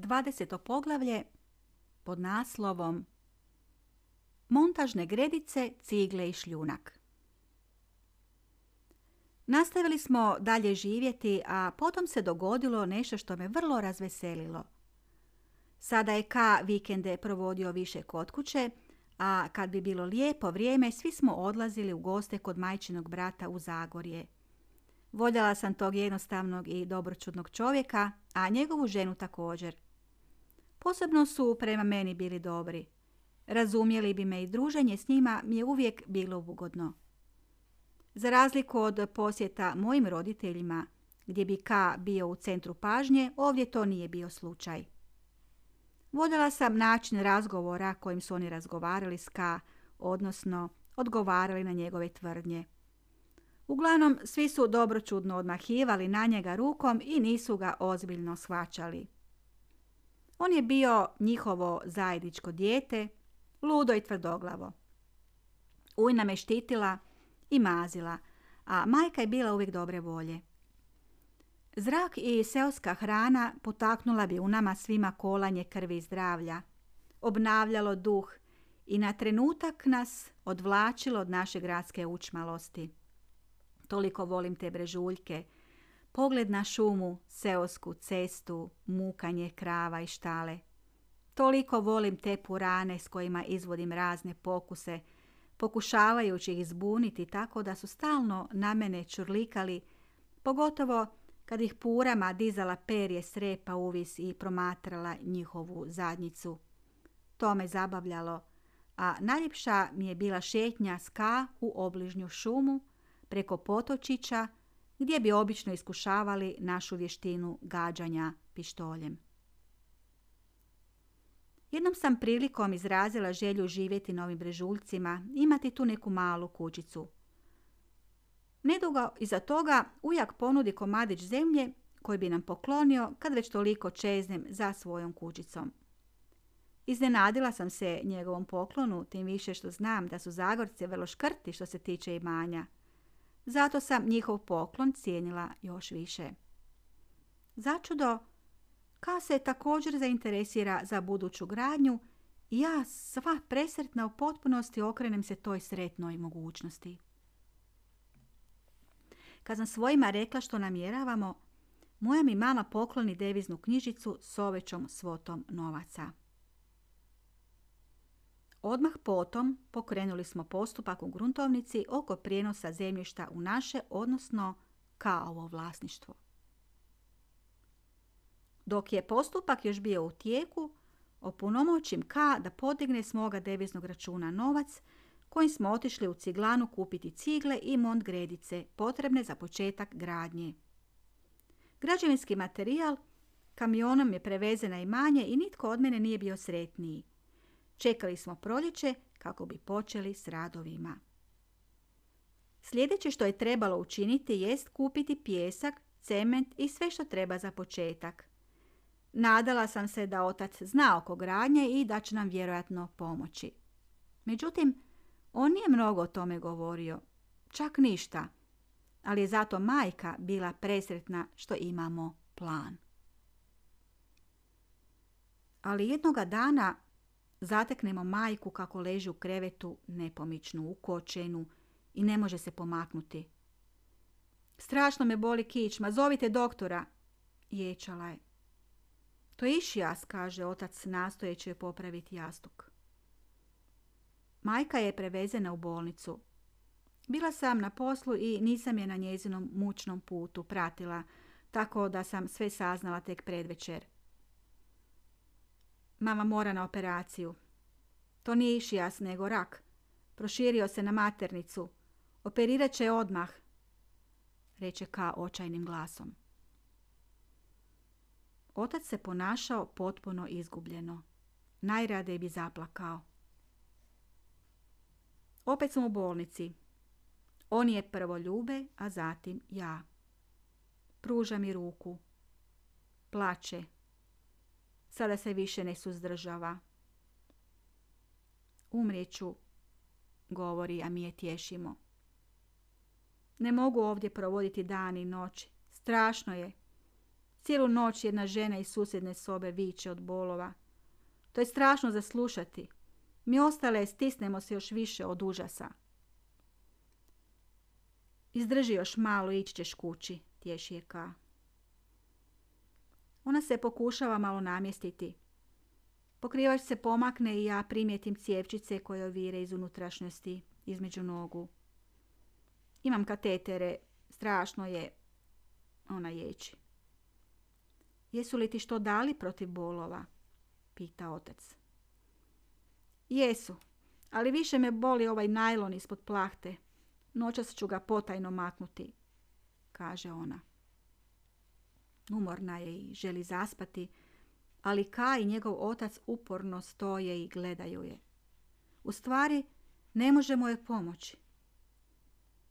20. poglavlje pod naslovom Montažne gredice, cigle i šljunak. Nastavili smo dalje živjeti, a potom se dogodilo nešto što me vrlo razveselilo. Sada je Ka vikende provodio više kod kuće, a kad bi bilo lijepo vrijeme, svi smo odlazili u goste kod majčinog brata u Zagorje. Voljela sam tog jednostavnog i dobročudnog čovjeka, a njegovu ženu također. Posebno su prema meni bili dobri. Razumjeli bi me i druženje s njima mi je uvijek bilo ugodno. Za razliku od posjeta mojim roditeljima, gdje bi Ka bio u centru pažnje, ovdje to nije bio slučaj. Voljela sam način razgovora kojim su oni razgovarali s Ka, odnosno odgovarali na njegove tvrdnje. Uglavnom, svi su dobročudno odmahivali na njega rukom i nisu ga ozbiljno shvaćali. On je bio njihovo zajedničko dijete, ludo i tvrdoglavo. Ujna me štitila i mazila, a majka je bila uvijek dobre volje. Zrak i seoska hrana potaknula bi u nama svima kolanje krvi i zdravlja, obnavljalo duh i na trenutak nas odvlačilo od naše gradske učmalosti. Toliko volim te brežuljke, pogled na šumu, seosku cestu, mukanje krava i štale. Toliko volim te purane s kojima izvodim razne pokuse, pokušavajući ih zbuniti tako da su stalno na mene čurlikali, pogotovo kad ih purama dizala perje srepa uvis i promatrala njihovu zadnjicu. To me zabavljalo, a najljepša mi je bila šetnja ska u obližnju šumu, preko potočića, gdje bi obično iskušavali našu vještinu gađanja pištoljem. Jednom sam prilikom izrazila želju živjeti na ovim brežuljcima, imati tu neku malu kućicu. Nedugo iza toga ujak ponudi komadić zemlje koji bi nam poklonio kad već toliko čeznem za svojom kućicom. Iznenadila sam se njegovom poklonu, tim više što znam da su Zagorci vrlo škrti što se tiče imanja. Zato sam njihov poklon cijenila još više. Začudo, Ka se također zainteresira za buduću gradnju ja sva presretna u potpunosti okrenem se toj sretnoj mogućnosti. Kad sam svojima rekla što namjeravamo, moja mi mama pokloni deviznu knjižicu s ovećom svotom novaca. Odmah potom pokrenuli smo postupak u gruntovnici oko prijenosa zemljišta u naše, odnosno kao ovo vlasništvo. Dok je postupak još bio u tijeku, opunomoćim K da podigne s moga deviznog računa novac kojim smo otišli u ciglanu kupiti cigle i mont gredice potrebne za početak gradnje. Građevinski materijal kamionom je prevezen na imanje i nitko od mene nije bio sretniji. Čekali smo proljeće kako bi počeli s radovima. Sljedeće što je trebalo učiniti jest kupiti pjesak, cement i sve što treba za početak. Nadala sam se da otac zna oko gradnje i da će nam vjerojatno pomoći. Međutim, on nije mnogo o tome govorio, čak ništa, ali je zato majka bila presretna što imamo plan. Ali jednoga dana zateknemo majku kako leži u krevetu nepomičnu, ukočenu i ne može se pomaknuti. Strašno me boli kičma, zovite doktora, ječala je. To je išijas, kaže otac nastojeći popraviti jastuk. Majka je prevezena u bolnicu. Bila sam na poslu i nisam je na njezinom mučnom putu pratila, tako da sam sve saznala tek predvečer. Mama mora na operaciju. To nije išijas, nego rak. Proširio se na maternicu. Operirat će odmah, reče ka očajnim glasom. Otac se ponašao potpuno izgubljeno. Najrade bi zaplakao. Opet smo u bolnici. On je prvo ljube, a zatim ja. Pruža mi ruku. Plače. Sada se više ne suzdržava. Umrijeću, govori, a mi je tješimo. Ne mogu ovdje provoditi dan i noć. Strašno je. Cijelu noć jedna žena iz susjedne sobe viče od bolova. To je strašno za slušati. Mi ostale stisnemo se još više od užasa. Izdrži još malo ići ćeš kući, tješi je ka. Ona se pokušava malo namjestiti. Pokrivač se pomakne i ja primijetim cijepčice koje ovire iz unutrašnjosti, između nogu. Imam katetere, strašno je. Ona ječi. Jesu li ti što dali protiv bolova? Pita otac. Jesu, ali više me boli ovaj najlon ispod plahte. Noćas ću ga potajno maknuti, kaže ona. Umorna je i želi zaspati, ali Ka i njegov otac uporno stoje i gledaju je. U stvari, ne možemo joj pomoći.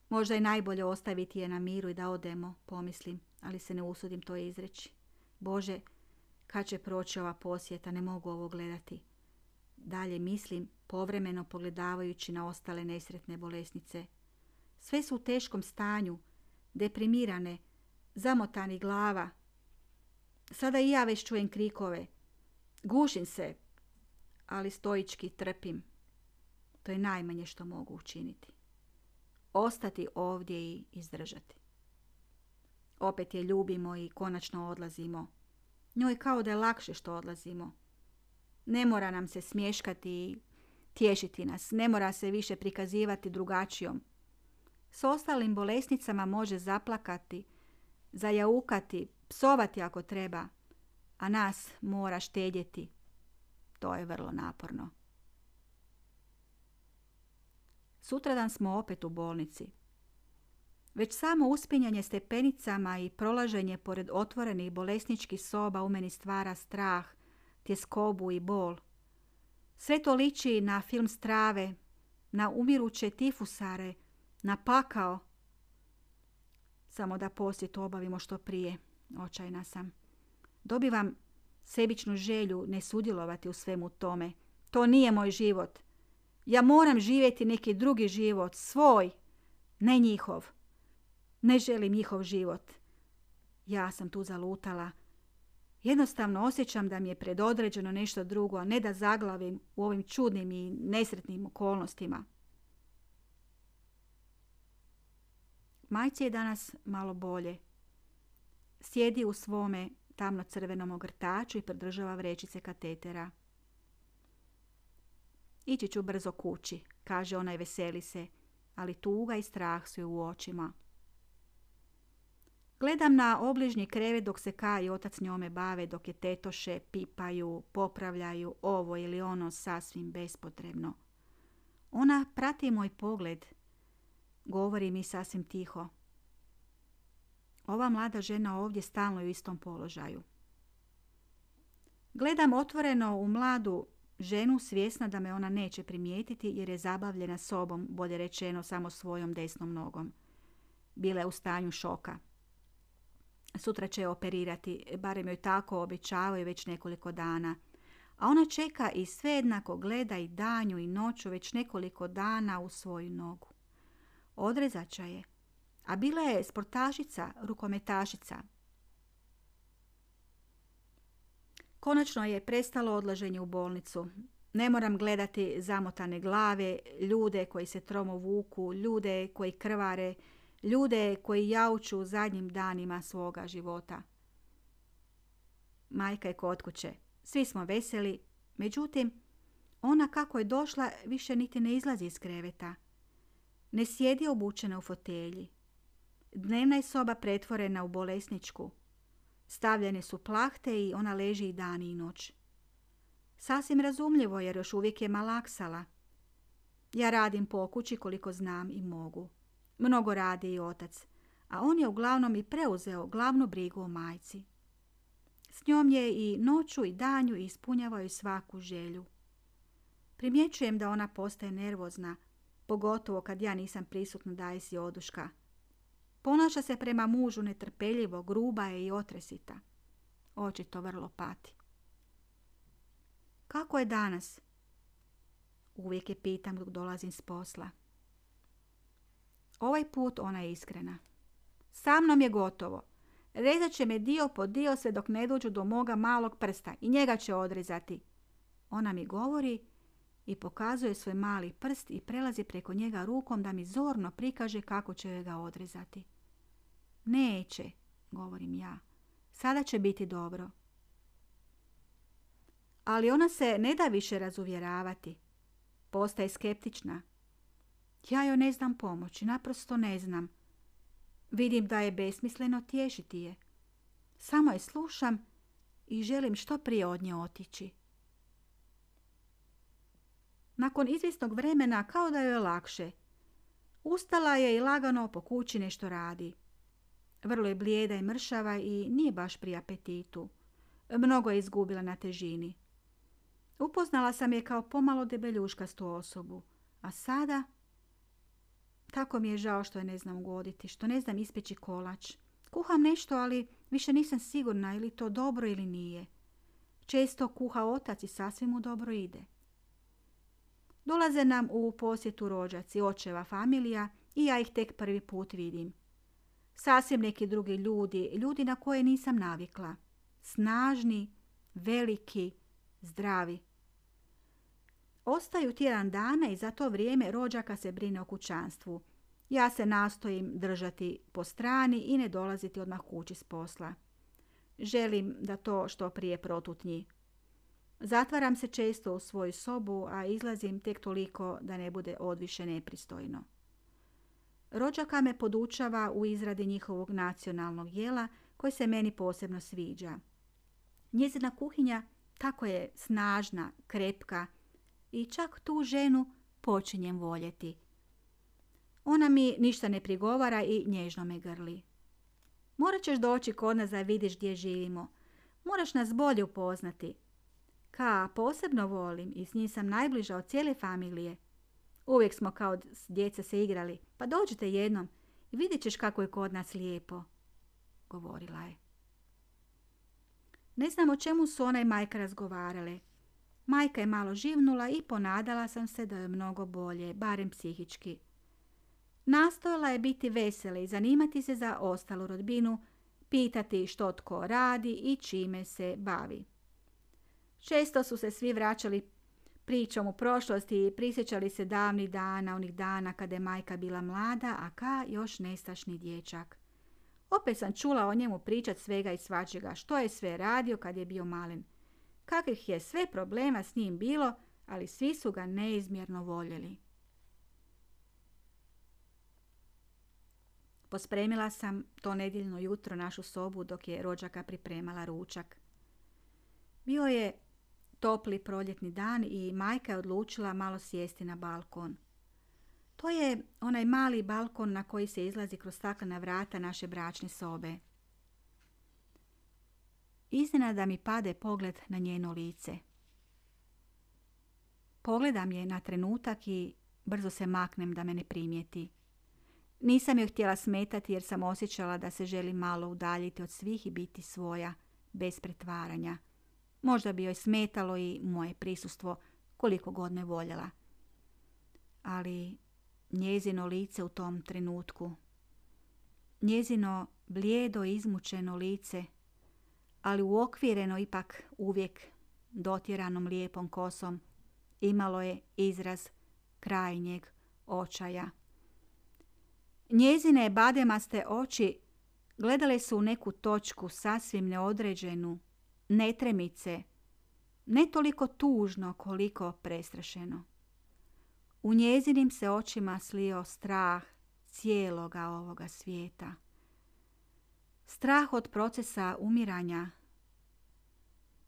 Možda je najbolje ostaviti je na miru i da odemo, pomislim, ali se ne usudim to izreći. Bože, kad će proći ova posjeta, ne mogu ovo gledati. Dalje mislim, povremeno pogledavajući na ostale nesretne bolesnice. Sve su u teškom stanju, deprimirane, zamotani glava. Sada i ja već čujem krikove. Gušim se, ali stoički trpim. To je najmanje što mogu učiniti. Ostati ovdje i izdržati. Opet je ljubimo i konačno odlazimo. Njoj kao da je lakše što odlazimo. Ne mora nam se smješkati i tješiti nas. Ne mora se više prikazivati drugačijom. S ostalim bolesnicama može zaplakati, zajaukati, psovati ako treba, a nas mora štedjeti. To je vrlo naporno. Sutradan smo opet u bolnici. Već samo uspinjanje stepenicama i prolaženje pored otvorenih bolesničkih soba u meni stvara strah, tjeskobu i bol. Sve to liči na film strave, na umiruće tifusare, na pakao. Samo da posjet obavimo što prije, očajna sam. Dobivam sebičnu želju ne sudjelovati u svemu tome. To nije moj život. Ja moram živjeti neki drugi život, svoj, ne njihov. Ne želim njihov život. Ja sam tu zalutala. Jednostavno osjećam da mi je predodređeno nešto drugo, a ne da zaglavim u ovim čudnim i nesretnim okolnostima. Majci je danas malo bolje. Sjedi u svome tamno crvenom ogrtaču i pridržava vrećice katetera. Ići ću brzo kući, kaže ona i veseli se, ali tuga i strah su u očima. Gledam na obližnji krevet dok se Ka i otac njome bave, dok je tetoše, pipaju, popravljaju ovo ili ono sasvim bespotrebno. Ona prati moj pogled, govori mi sasvim tiho. Ova mlada žena ovdje stalno u istom položaju. Gledam otvoreno u mladu ženu svjesna da me ona neće primijetiti jer je zabavljena sobom, bolje rečeno samo svojom desnom nogom. Bila je u stanju šoka. Sutra će operirati, barem joj tako obećavaju već nekoliko dana. A ona čeka i sve jednako gleda i danju i noću već nekoliko dana u svoju nogu. Odrezača je, a bila je sportašica, rukometašica. Konačno je prestalo odlaženje u bolnicu. Ne moram gledati zamotane glave, ljude koji se tromo vuku, ljude koji krvare, ljude koji jauču u zadnjim danima svoga života. Majka je kod kuće. Svi smo veseli, međutim, ona kako je došla više niti ne izlazi iz kreveta. Ne sjedi obučena u fotelji. Dnevna je soba pretvorena u bolesničku. Stavljene su plahte i ona leži i dan i noć. Sasvim razumljivo jer još uvijek je malaksala. Ja radim po kući koliko znam i mogu. Mnogo radi i otac, a on je uglavnom i preuzeo glavnu brigu o majci. S njom je i noću i danju ispunjavaju svaku želju. Primjećujem da ona postaje nervozna, pogotovo kad ja nisam prisutna daje si oduška. Ponaša se prema mužu netrpeljivo, gruba je i otresita. Očito vrlo pati. Kako je danas? Uvijek je pitam dok dolazim s posla. Ovaj put ona je iskrena. Sa mnom je gotovo. Rezat će me dio po dio sve dok ne dođu do moga malog prsta i njega će odrezati. Ona mi govori i pokazuje svoj mali prst i prelazi preko njega rukom da mi zorno prikaže kako će ga odrezati. Neće, govorim ja. Sada će biti dobro. Ali ona se ne da više razuvjeravati. Postaje skeptična. Ja joj ne znam pomoći, naprosto ne znam. Vidim da je besmisleno tješiti je. Samo je slušam i želim što prije od nje otići. Nakon izvjesnog vremena kao da joj je lakše. Ustala je i lagano po kući nešto radi. Vrlo je blijeda i mršava i nije baš pri apetitu. Mnogo je izgubila na težini. Upoznala sam je kao pomalo debeljuškastu osobu, a sada... Tako mi je žao što je ne znam ugoditi, što ne znam ispeći kolač. Kuham nešto, ali više nisam sigurna ili to dobro ili nije. Često kuha otac i sasvim mu dobro ide. Dolaze nam u posjetu rođaci, očeva familija i ja ih tek prvi put vidim. Sasvim neki drugi ljudi, ljudi na koje nisam navikla. Snažni, veliki, zdravi. Ostaju tjedan dana i za to vrijeme rođaka se brine o kućanstvu. Ja se nastojim držati po strani i ne dolaziti odmah kući s posla. Želim da to što prije protutnji. Zatvaram se često u svoju sobu, a izlazim tek toliko da ne bude odviše nepristojno. Rođaka me podučava u izradi njihovog nacionalnog jela koji se meni posebno sviđa. Njezina kuhinja tako je snažna, krepka i čak tu ženu počinjem voljeti. Ona mi ništa ne prigovara i nježno me grli. Morat ćeš doći kod nas da vidiš gdje živimo. Moraš nas bolje upoznati. Ka posebno volim i s njim sam najbliža od cijele familije. Uvijek smo kao djeca se igrali, pa dođite jednom i vidjet ćeš kako je kod nas lijepo, govorila je. Ne znam o čemu su ona i majka razgovarale. Majka je malo živnula i ponadala sam se da je mnogo bolje, barem psihički. Nastojala je biti vesela i zanimati se za ostalu rodbinu, pitati što tko radi i čime se bavi. Često su se svi vraćali pričom u prošlosti i prisjećali se davnih dana, onih dana kada je majka bila mlada, a ka još nestašni dječak. Opet sam čula o njemu pričat svega i svačega, što je sve radio kad je bio malen. Kakvih je sve problema s njim bilo, ali svi su ga neizmjerno voljeli. Pospremila sam to nedjeljno jutro našu sobu dok je rođaka pripremala ručak. Bio je topli proljetni dan i majka je odlučila malo sjesti na balkon. To je onaj mali balkon na koji se izlazi kroz staklena vrata naše bračne sobe. da mi pade pogled na njeno lice. Pogledam je na trenutak i brzo se maknem da me ne primijeti. Nisam joj htjela smetati jer sam osjećala da se želi malo udaljiti od svih i biti svoja, bez pretvaranja. Možda bi joj smetalo i moje prisustvo koliko god me voljela. Ali njezino lice u tom trenutku, njezino blijedo izmučeno lice, ali uokvireno ipak uvijek dotjeranom lijepom kosom, imalo je izraz krajnjeg očaja. Njezine bademaste oči gledale su u neku točku sasvim neodređenu, netremice, ne toliko tužno koliko prestrašeno. U njezinim se očima slio strah cijeloga ovoga svijeta. Strah od procesa umiranja,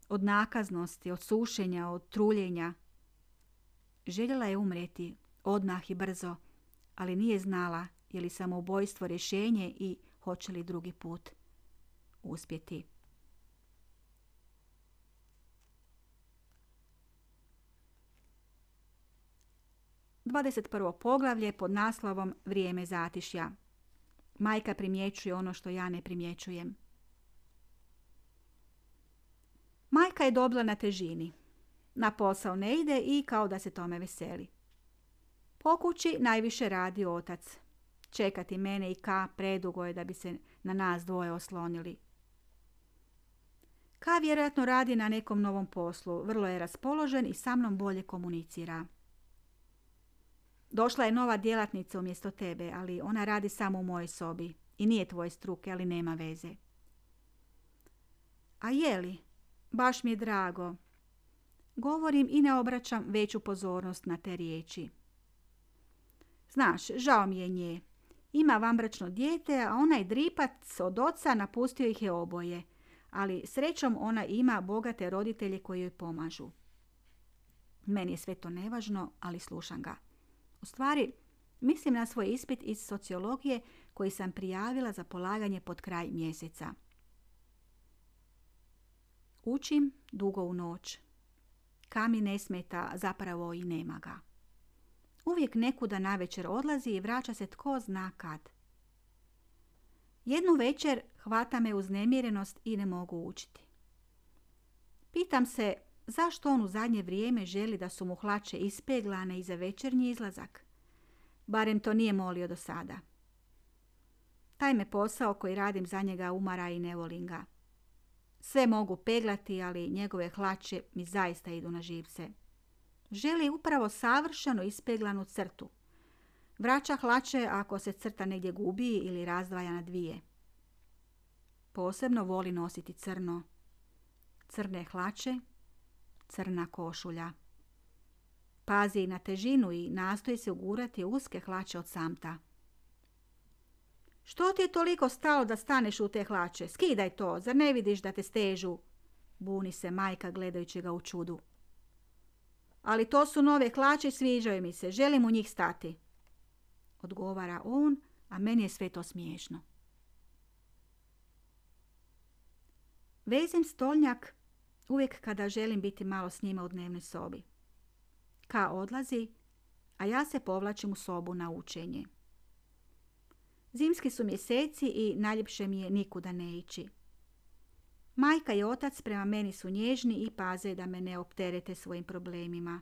od nakaznosti, od sušenja, od truljenja. Željela je umreti odmah i brzo, ali nije znala je li samoubojstvo rješenje i hoće li drugi put uspjeti. 21. poglavlje pod naslovom Vrijeme zatišja. Majka primjećuje ono što ja ne primjećujem. Majka je dobila na težini. Na posao ne ide i kao da se tome veseli. Po kući najviše radi otac. Čekati mene i Ka predugo je da bi se na nas dvoje oslonili. Ka vjerojatno radi na nekom novom poslu, vrlo je raspoložen i sa mnom bolje komunicira. Došla je nova djelatnica umjesto tebe, ali ona radi samo u mojoj sobi i nije tvoje struke, ali nema veze. A je li? Baš mi je drago. Govorim i ne obraćam veću pozornost na te riječi. Znaš, žao mi je nje. Ima vambračno dijete, a onaj dripac od oca napustio ih je oboje. Ali srećom ona ima bogate roditelje koji joj pomažu. Meni je sve to nevažno, ali slušam ga. U stvari, mislim na svoj ispit iz sociologije koji sam prijavila za polaganje pod kraj mjeseca. Učim dugo u noć. Kami ne smeta, zapravo i nema ga. Uvijek nekuda navečer odlazi i vraća se tko zna kad. Jednu večer hvata me uznemirenost i ne mogu učiti. Pitam se zašto on u zadnje vrijeme želi da su mu hlače ispeglane i za večernji izlazak. Barem to nije molio do sada. Taj me posao koji radim za njega umara i ne volim ga. Sve mogu peglati, ali njegove hlače mi zaista idu na živce. Želi upravo savršeno ispeglanu crtu. Vraća hlače ako se crta negdje gubi ili razdvaja na dvije. Posebno voli nositi crno. Crne hlače, crna košulja. Pazi na težinu i nastoji se ugurati uske hlače od samta. Što ti je toliko stalo da staneš u te hlače? Skidaj to, zar ne vidiš da te stežu? Buni se majka gledajući ga u čudu. Ali to su nove hlače i sviđaju mi se, želim u njih stati. Odgovara on, a meni je sve to smiješno. Vezim stolnjak uvijek kada želim biti malo s njima u dnevnoj sobi. Ka odlazi, a ja se povlačim u sobu na učenje. Zimski su mjeseci i najljepše mi je nikuda ne ići. Majka i otac prema meni su nježni i paze da me ne opterete svojim problemima.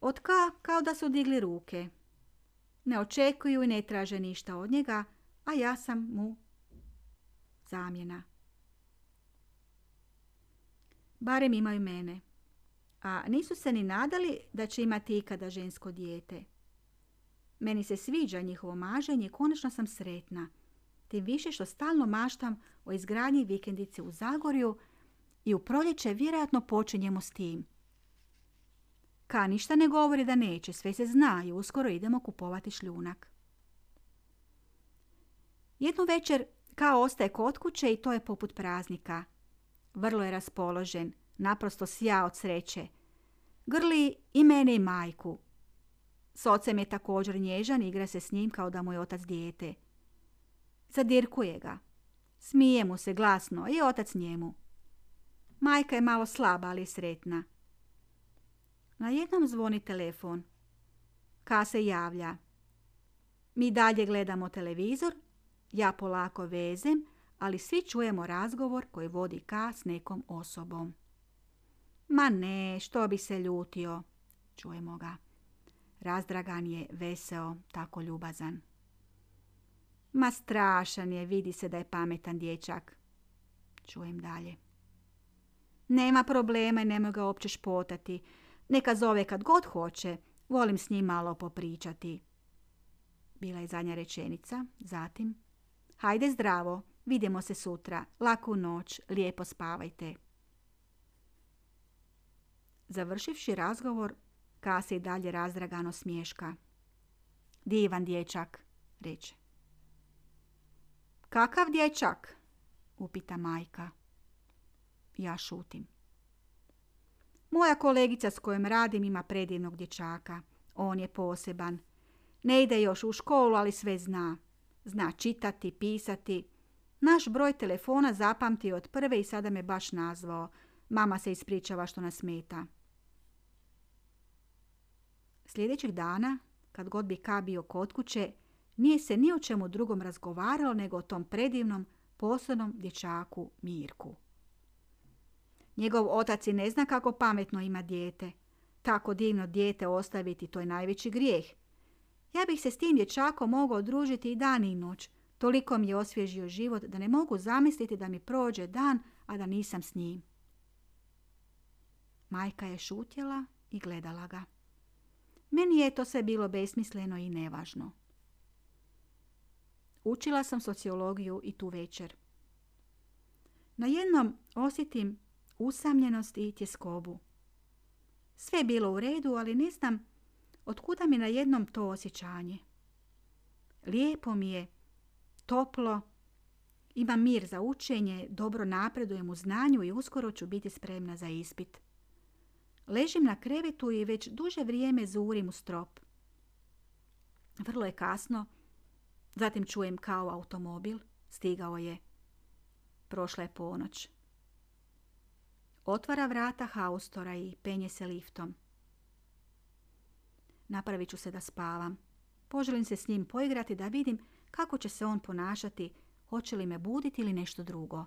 Od ka kao da su digli ruke. Ne očekuju i ne traže ništa od njega, a ja sam mu zamjena. Barem imaju mene. A nisu se ni nadali da će imati ikada žensko dijete. Meni se sviđa njihovo maženje i konačno sam sretna. Tim više što stalno maštam o izgradnji vikendice u Zagorju i u proljeće vjerojatno počinjemo s tim. Ka ništa ne govori da neće, sve se zna i uskoro idemo kupovati šljunak. Jednu večer kao ostaje kod kuće i to je poput praznika. Vrlo je raspoložen, naprosto sja od sreće. Grli i mene i majku. S ocem je također nježan i igra se s njim kao da mu je otac dijete. Zadirkuje ga. Smije mu se glasno i otac njemu. Majka je malo slaba, ali sretna. Na jednom zvoni telefon. Ka se javlja. Mi dalje gledamo televizor, ja polako vezem, ali svi čujemo razgovor koji vodi Ka s nekom osobom. Ma ne, što bi se ljutio, čujemo ga. Razdragan je, veseo, tako ljubazan. Ma strašan je, vidi se da je pametan dječak. Čujem dalje. Nema problema i nemoj ga opće špotati. Neka zove kad god hoće. Volim s njim malo popričati. Bila je zadnja rečenica. Zatim. Hajde zdravo. Vidimo se sutra. Laku noć. Lijepo spavajte. Završivši razgovor, Ka se i dalje razdragano smješka. Divan dječak, reče. Kakav dječak? upita majka. Ja šutim. Moja kolegica s kojom radim ima predivnog dječaka. On je poseban. Ne ide još u školu, ali sve zna. Zna čitati, pisati. Naš broj telefona zapamti od prve i sada me baš nazvao. Mama se ispričava što nas smeta. Sljedećeg dana, kad god bi Ka bio kod kuće, nije se ni o čemu drugom razgovaralo nego o tom predivnom, posebnom dječaku Mirku. Njegov otac i ne zna kako pametno ima dijete. Tako divno dijete ostaviti, to je najveći grijeh. Ja bih se s tim dječakom mogao družiti i dan i noć. Toliko mi je osvježio život da ne mogu zamisliti da mi prođe dan, a da nisam s njim. Majka je šutjela i gledala ga. Meni je to sve bilo besmisleno i nevažno. Učila sam sociologiju i tu večer. Na jednom osjetim usamljenost i tjeskobu. Sve je bilo u redu, ali ne znam otkuda mi na jednom to osjećanje. Lijepo mi je, toplo, imam mir za učenje, dobro napredujem u znanju i uskoro ću biti spremna za ispit. Ležim na krevetu i već duže vrijeme zurim u strop. Vrlo je kasno, zatim čujem kao automobil, stigao je. Prošla je ponoć. Otvara vrata haustora i penje se liftom. Napravit ću se da spavam. Poželim se s njim poigrati da vidim kako će se on ponašati, hoće li me buditi ili nešto drugo.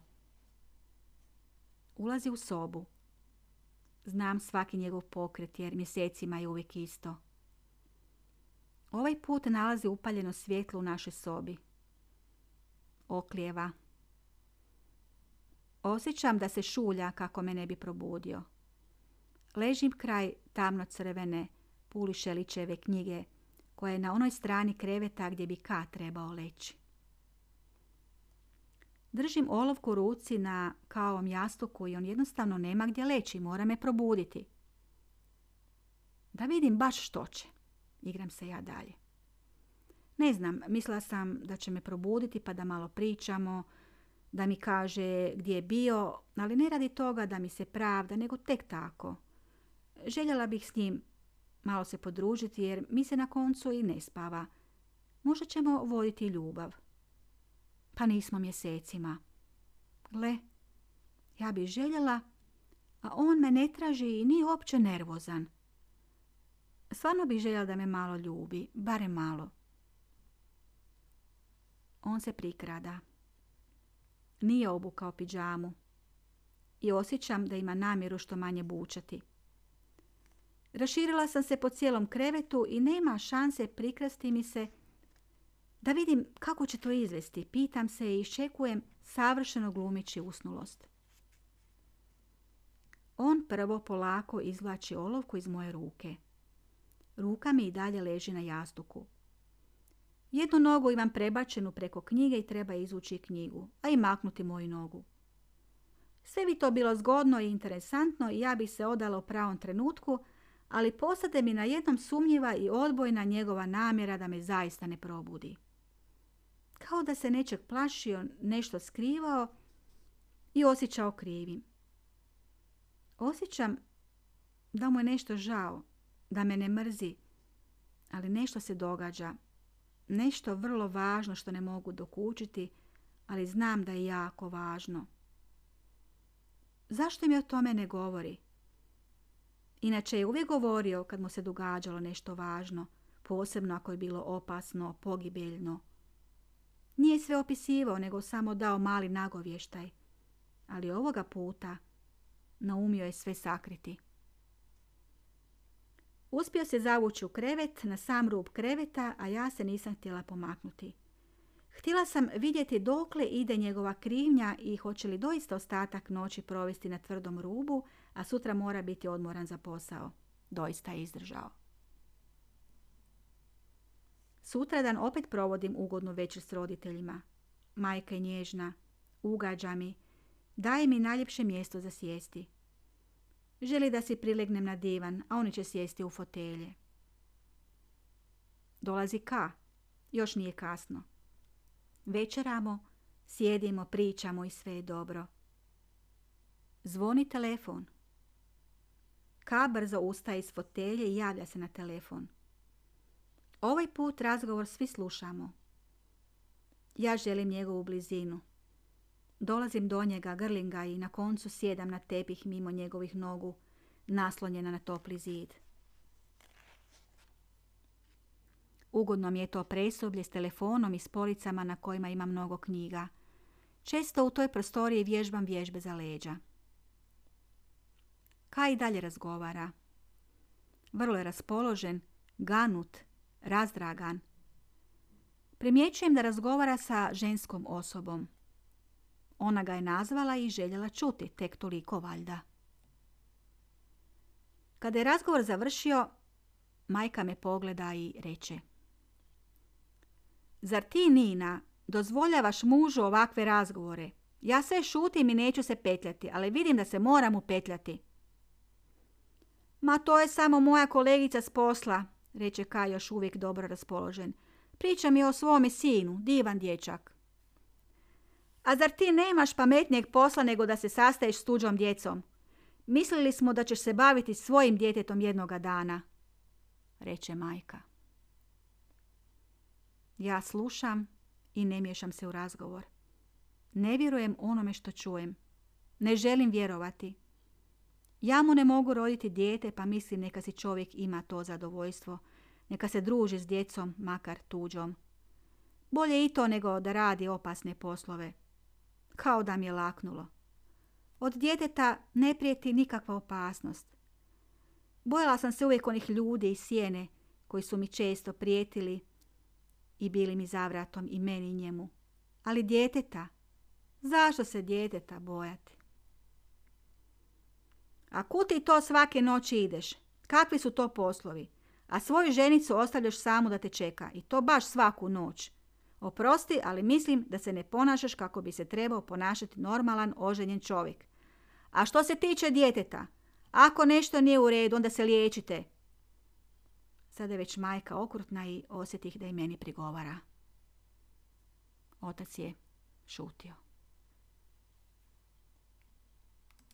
Ulazi u sobu. Znam svaki njegov pokret jer mjesecima je uvijek isto. Ovaj put nalazi upaljeno svjetlo u našoj sobi. Oklijeva. Osjećam da se šulja kako me ne bi probudio. Ležim kraj tamno crvene Pulišelićeve knjige koja je na onoj strani kreveta gdje bi Ka trebao leći. Držim olovku u ruci na kaovom jastuku i on jednostavno nema gdje leći, mora me probuditi. Da vidim baš što će. Igram se ja dalje. Ne znam, mislila sam da će me probuditi pa da malo pričamo, da mi kaže gdje je bio, ali ne radi toga da mi se pravda, nego tek tako. Željela bih s njim malo se podružiti jer mi se na koncu i ne spava. Možda ćemo voditi ljubav. Pa nismo mjesecima. Gle, ja bi željela, a on me ne traži i nije uopće nervozan. Stvarno bi željela da me malo ljubi, barem malo. On se prikrada. Nije obukao piđamu i osjećam da ima namjeru što manje bučati. Raširila sam se po cijelom krevetu i nema šanse prikrasti mi se da vidim kako će to izvesti. Pitam se i iščekujem savršeno glumići usnulost. On prvo polako izvlači olovku iz moje ruke. Ruka mi i dalje leži na jastuku. Jednu nogu imam prebačenu preko knjige i treba izvući knjigu, a i maknuti moju nogu. Sve bi to bilo zgodno i interesantno i ja bi se odala u pravom trenutku, ali posade mi na jednom sumnjiva i odbojna njegova namjera da me zaista ne probudi. Kao da se nečeg plašio, nešto skrivao i osjećao krivim. Osjećam da mu je nešto žao, da me ne mrzi, ali nešto se događa. Nešto vrlo važno što ne mogu dokučiti, ali znam da je jako važno. Zašto mi o tome ne govori? Inače je uvijek govorio kad mu se događalo nešto važno, posebno ako je bilo opasno, pogibeljno. Nije sve opisivao, nego samo dao mali nagovještaj. Ali ovoga puta naumio je sve sakriti. Uspio se zavući u krevet, na sam rub kreveta, a ja se nisam htjela pomaknuti. Htjela sam vidjeti dokle ide njegova krivnja i hoće li doista ostatak noći provesti na tvrdom rubu, a sutra mora biti odmoran za posao. Doista je izdržao. Sutradan opet provodim ugodnu večer s roditeljima. Majka je nježna, ugađa mi, daje mi najljepše mjesto za sjesti. Želi da si prilegnem na divan, a oni će sjesti u fotelje. Dolazi ka. Još nije kasno. Večeramo, sjedimo, pričamo i sve je dobro. Zvoni telefon. Ka brzo ustaje iz fotelje i javlja se na telefon. Ovaj put razgovor svi slušamo. Ja želim njegovu blizinu. Dolazim do njega, grlinga i na koncu sjedam na tepih mimo njegovih nogu, naslonjena na topli zid. Ugodno mi je to presoblje s telefonom i s policama na kojima ima mnogo knjiga. Često u toj prostoriji vježbam vježbe za leđa. Kaj i dalje razgovara. Vrlo je raspoložen, ganut, razdragan. Primjećujem da razgovara sa ženskom osobom. Ona ga je nazvala i željela čuti, tek toliko valjda. Kada je razgovor završio, majka me pogleda i reče. Zar ti, Nina, dozvoljavaš mužu ovakve razgovore? Ja sve šutim i neću se petljati, ali vidim da se moram upetljati. Ma to je samo moja kolegica s posla, reče Kaj još uvijek dobro raspoložen. Priča mi o svome sinu, divan dječak. A zar ti nemaš pametnijeg posla nego da se sastaješ s tuđom djecom? Mislili smo da ćeš se baviti svojim djetetom jednoga dana, reče majka. Ja slušam i ne miješam se u razgovor. Ne vjerujem onome što čujem. Ne želim vjerovati. Ja mu ne mogu roditi dijete pa mislim neka si čovjek ima to zadovoljstvo. Neka se druži s djecom, makar tuđom. Bolje i to nego da radi opasne poslove. Kao da mi je laknulo. Od djeteta ne prijeti nikakva opasnost. Bojala sam se uvijek onih ljudi iz sjene koji su mi često prijetili i bili mi zavratom i meni i njemu. Ali djeteta, zašto se djeteta bojati? A ti to svake noći ideš? Kakvi su to poslovi? A svoju ženicu ostavljaš samu da te čeka i to baš svaku noć. Oprosti, ali mislim da se ne ponašaš kako bi se trebao ponašati normalan, oženjen čovjek. A što se tiče djeteta, ako nešto nije u redu, onda se liječite. Sada je već majka okrutna i osjetih da i meni prigovara. Otac je šutio.